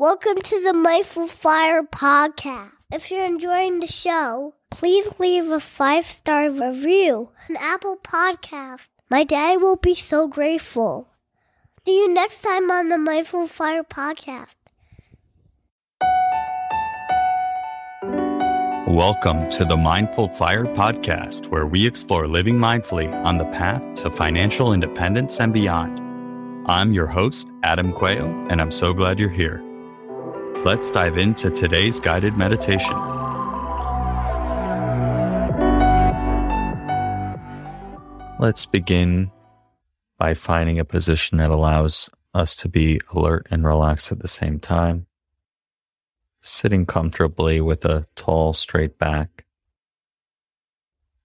Welcome to the Mindful Fire podcast. If you're enjoying the show, please leave a five star review on Apple Podcast. My dad will be so grateful. See you next time on the Mindful Fire podcast. Welcome to the Mindful Fire podcast, where we explore living mindfully on the path to financial independence and beyond. I'm your host, Adam Quayle, and I'm so glad you're here. Let's dive into today's guided meditation. Let's begin by finding a position that allows us to be alert and relaxed at the same time. Sitting comfortably with a tall, straight back.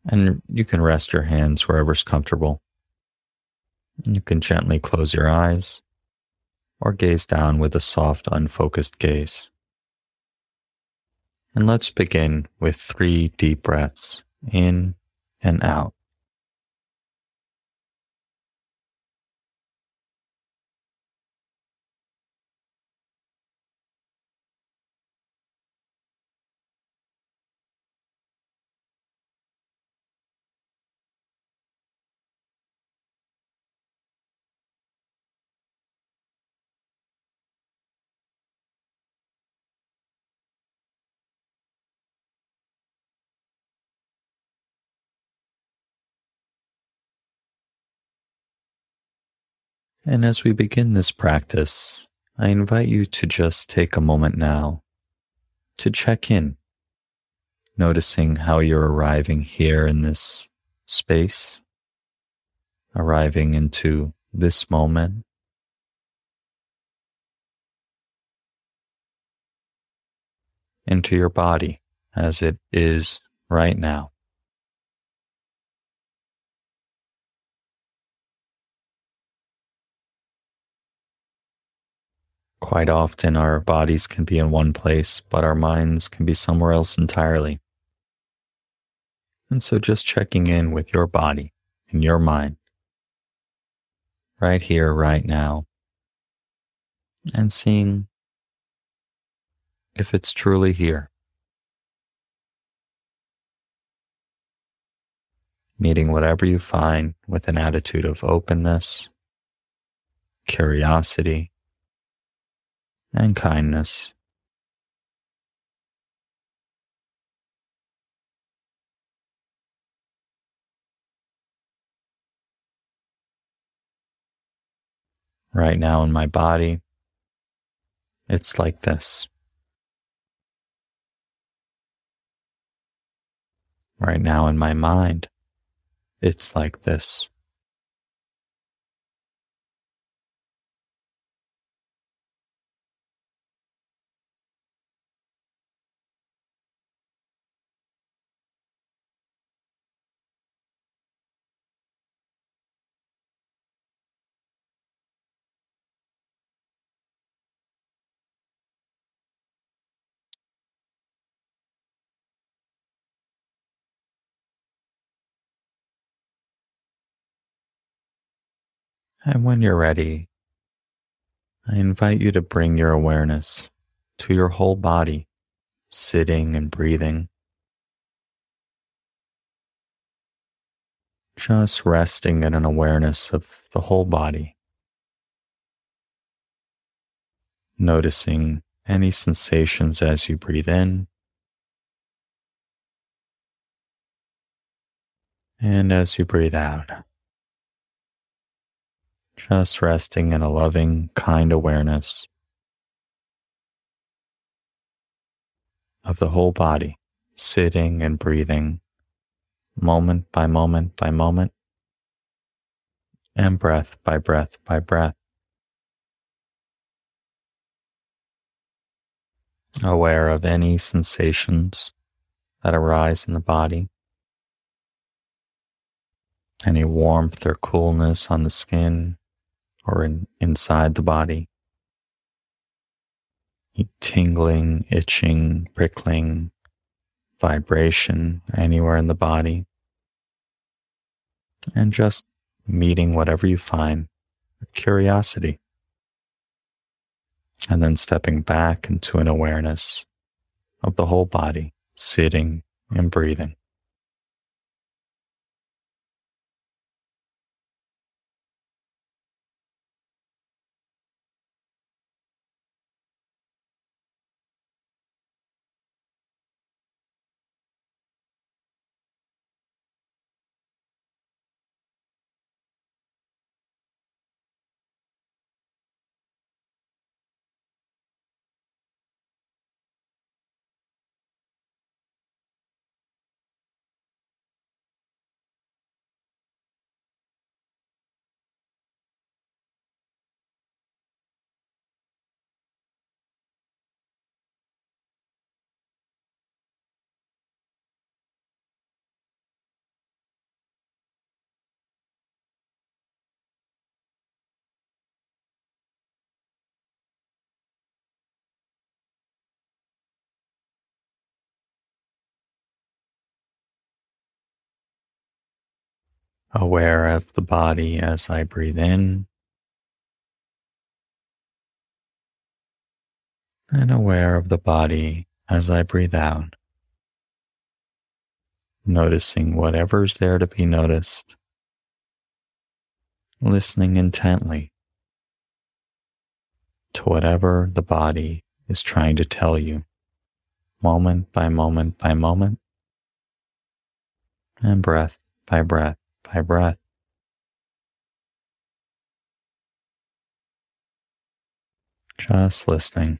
And you can rest your hands wherever's comfortable. You can gently close your eyes or gaze down with a soft, unfocused gaze. And let's begin with three deep breaths in and out. And as we begin this practice, I invite you to just take a moment now to check in, noticing how you're arriving here in this space, arriving into this moment. Into your body as it is right now. Quite often, our bodies can be in one place, but our minds can be somewhere else entirely. And so, just checking in with your body and your mind, right here, right now, and seeing if it's truly here. Meeting whatever you find with an attitude of openness, curiosity, and kindness. Right now in my body, it's like this. Right now in my mind, it's like this. And when you're ready, I invite you to bring your awareness to your whole body, sitting and breathing. Just resting in an awareness of the whole body. Noticing any sensations as you breathe in and as you breathe out. Just resting in a loving, kind awareness of the whole body, sitting and breathing, moment by moment by moment, and breath by breath by breath. Aware of any sensations that arise in the body, any warmth or coolness on the skin or in, inside the body. Tingling, itching, prickling, vibration anywhere in the body. And just meeting whatever you find with curiosity. And then stepping back into an awareness of the whole body, sitting and breathing. Aware of the body as I breathe in and aware of the body as I breathe out. Noticing whatever's there to be noticed, listening intently to whatever the body is trying to tell you, moment by moment by moment, and breath by breath by breath. Just listening,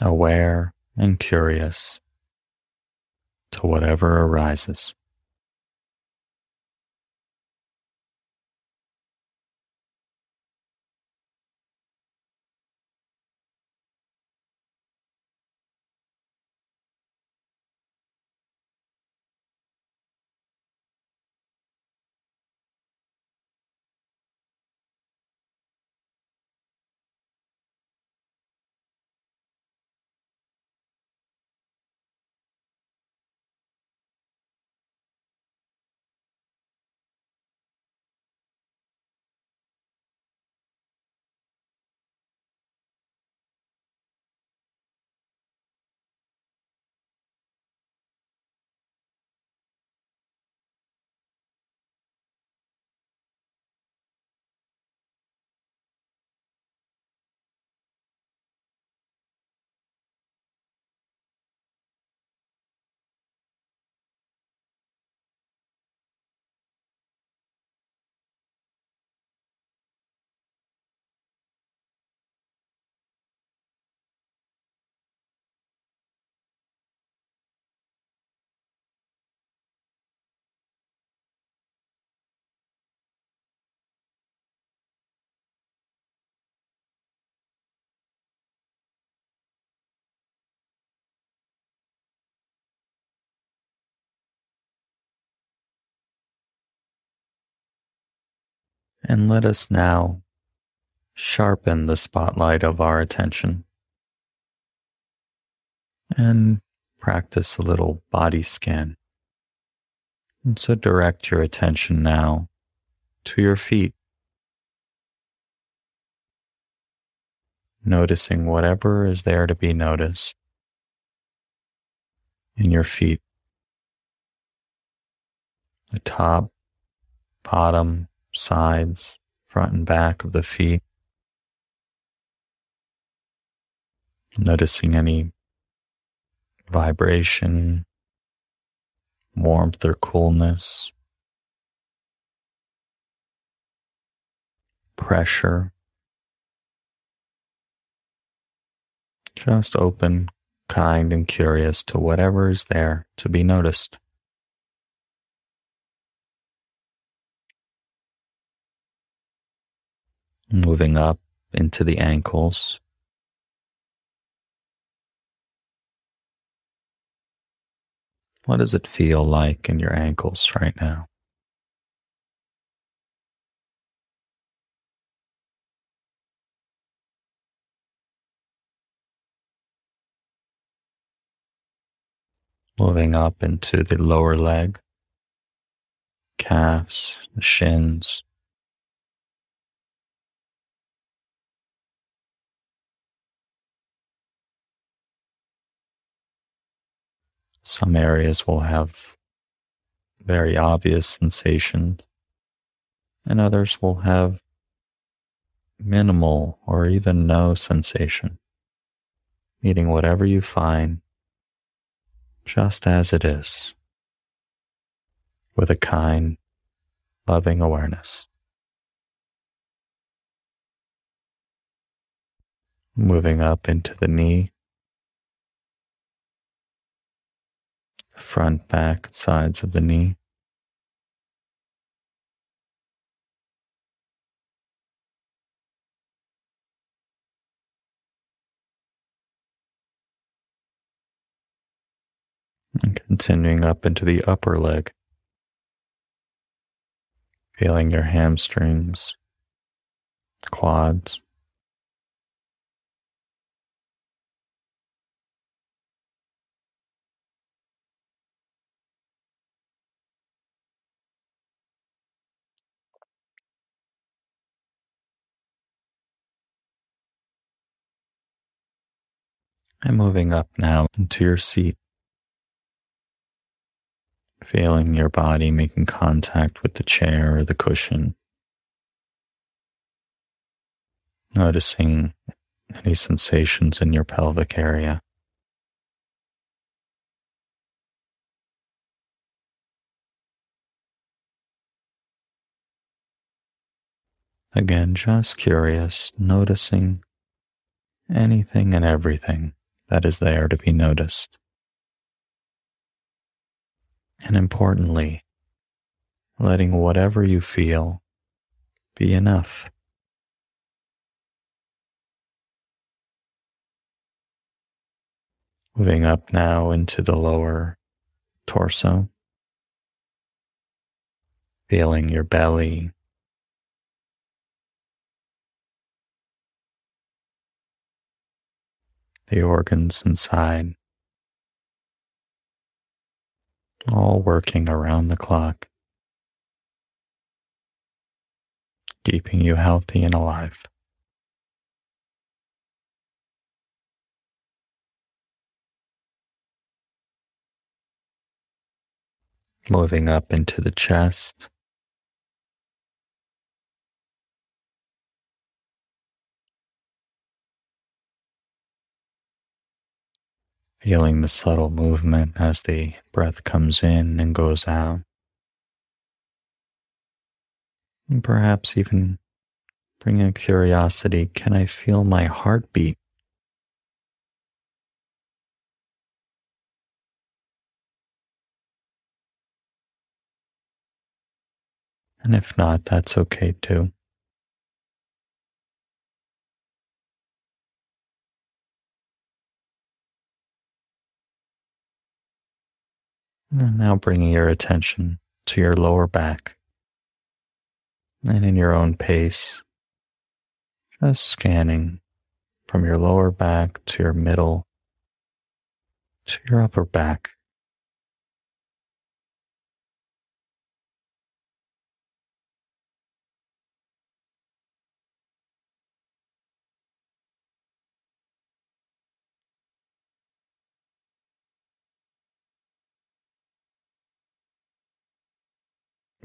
aware and curious to whatever arises. And let us now sharpen the spotlight of our attention and practice a little body scan. And so direct your attention now to your feet, noticing whatever is there to be noticed in your feet. The top, bottom, sides, front and back of the feet. Noticing any vibration, warmth or coolness, pressure. Just open, kind, and curious to whatever is there to be noticed. Moving up into the ankles. What does it feel like in your ankles right now? Moving up into the lower leg, calves, shins, Some areas will have very obvious sensations, and others will have minimal or even no sensation, meeting whatever you find just as it is, with a kind, loving awareness. Moving up into the knee, front, back, sides of the knee. And continuing up into the upper leg, feeling your hamstrings, quads, and moving up now into your seat. Feeling your body making contact with the chair or the cushion. Noticing any sensations in your pelvic area. Again, just curious, noticing anything and everything that is there to be noticed. And importantly, letting whatever you feel be enough. Moving up now into the lower torso, feeling your belly the organs inside, all working around the clock, keeping you healthy and alive. Moving up into the chest, feeling the subtle movement as the breath comes in and goes out. And perhaps even bringing a curiosity can I feel my heartbeat? And if not, that's okay too. And now bringing your attention to your lower back and in your own pace, just scanning from your lower back to your middle to your upper back.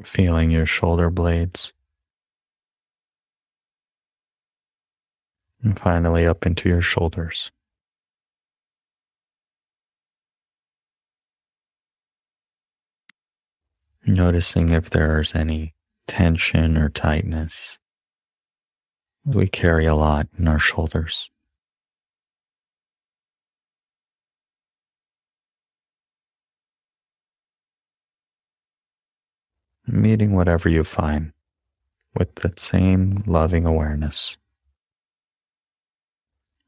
Feeling your shoulder blades. And finally, up into your shoulders. Noticing if there's any tension or tightness. We carry a lot in our shoulders. Meeting whatever you find with that same loving awareness.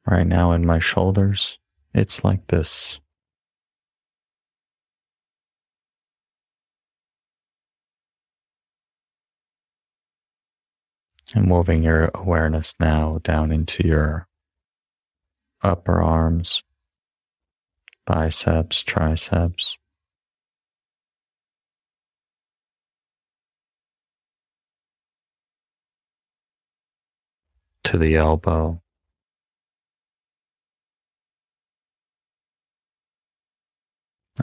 Right now in my shoulders, it's like this. And moving your awareness now down into your upper arms, biceps, triceps, to the elbow.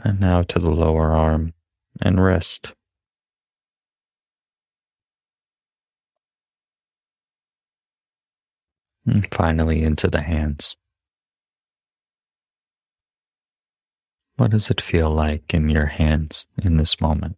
And now to the lower arm and wrist. And finally into the hands. What does it feel like in your hands in this moment?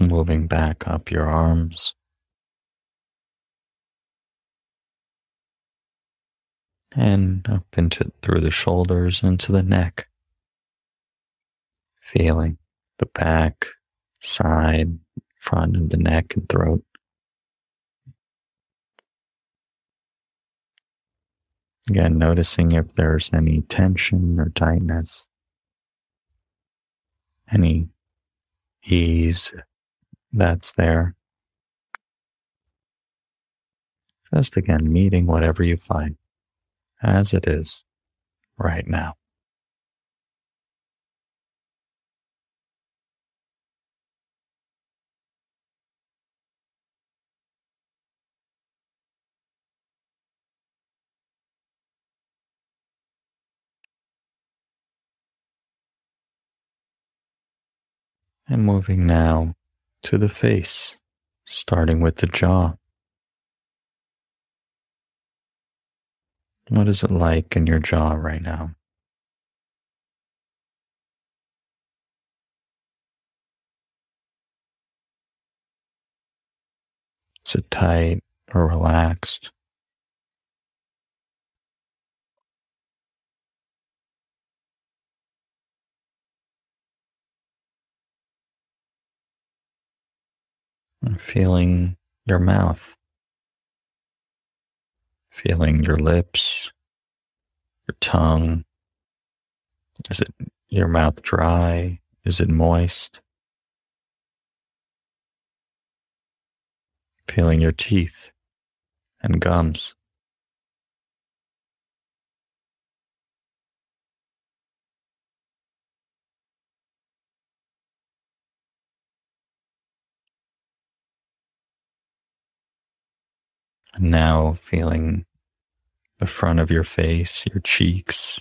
Moving back up your arms. And up into through the shoulders into the neck. Feeling the back, side, front of the neck and throat. Again, noticing if there's any tension or tightness, any ease that's there. Just again, meeting whatever you find as it is right now. And moving now to the face, starting with the jaw. What is it like in your jaw right now? Is it tight or relaxed? And feeling your mouth, feeling your lips, your tongue. Is it your mouth dry? Is it moist? Feeling your teeth and gums. Now feeling the front of your face, your cheeks,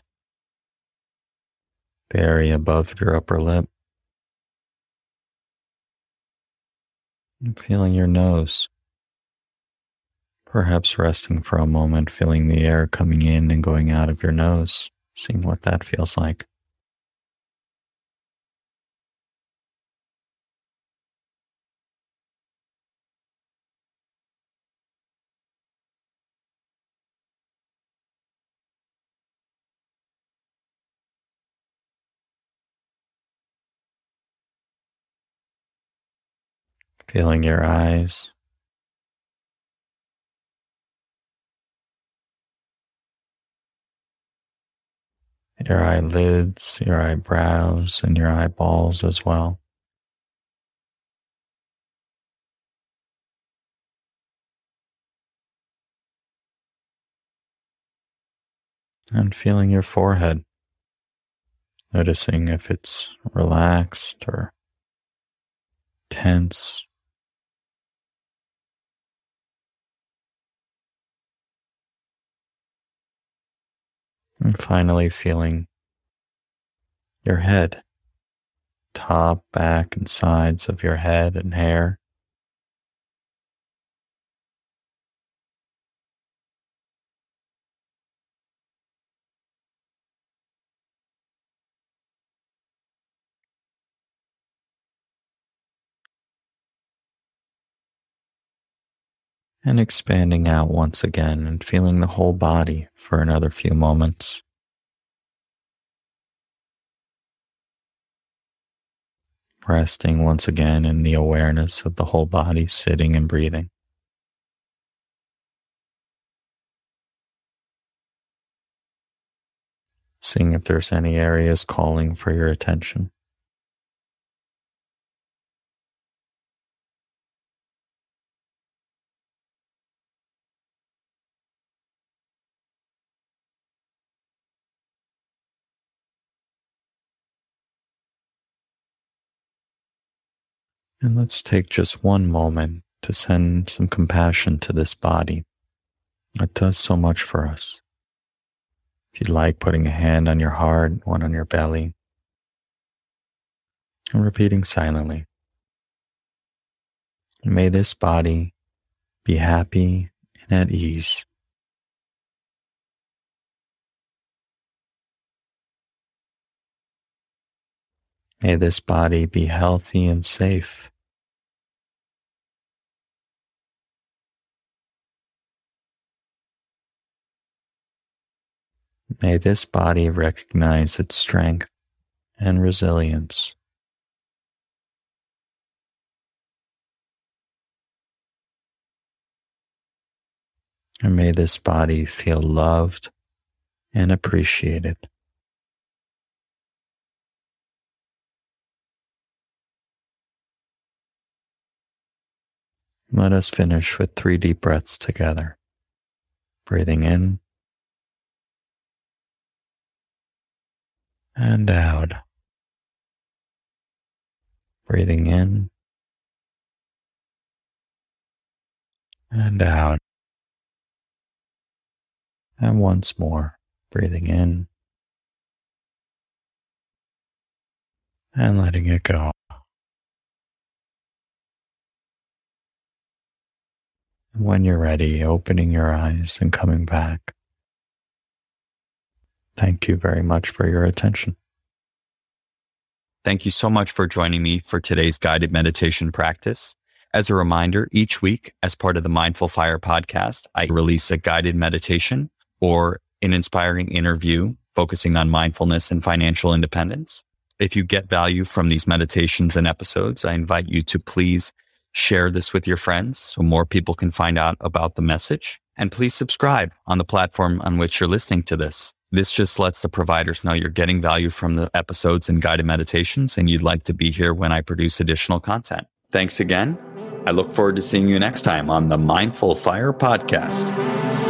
the area above your upper lip. And feeling your nose. Perhaps resting for a moment, feeling the air coming in and going out of your nose, seeing what that feels like. Feeling your eyes. Your eyelids, your eyebrows, and your eyeballs as well. And feeling your forehead, noticing if it's relaxed or tense. And finally, feeling your head, top, back, and sides of your head and hair. And expanding out once again and feeling the whole body for another few moments. Resting once again in the awareness of the whole body sitting and breathing. Seeing if there's any areas calling for your attention. And let's take just one moment to send some compassion to this body that does so much for us. If you'd like, putting a hand on your heart, one on your belly, and repeating silently. May this body be happy and at ease. May this body be healthy and safe. May this body recognize its strength and resilience. And may this body feel loved and appreciated. Let us finish with three deep breaths together. Breathing in and out. Breathing in and out. And once more, breathing in and letting it go. When you're ready, opening your eyes and coming back. Thank you very much for your attention. Thank you so much for joining me for today's guided meditation practice. As a reminder, each week, as part of the Mindful Fire podcast, I release a guided meditation or an inspiring interview focusing on mindfulness and financial independence. If you get value from these meditations and episodes, I invite you to please share this with your friends so more people can find out about the message. And please subscribe on the platform on which you're listening to this. This just lets the providers know you're getting value from the episodes and guided meditations and you'd like to be here when I produce additional content. Thanks again. I look forward to seeing you next time on the Mindful Fire podcast.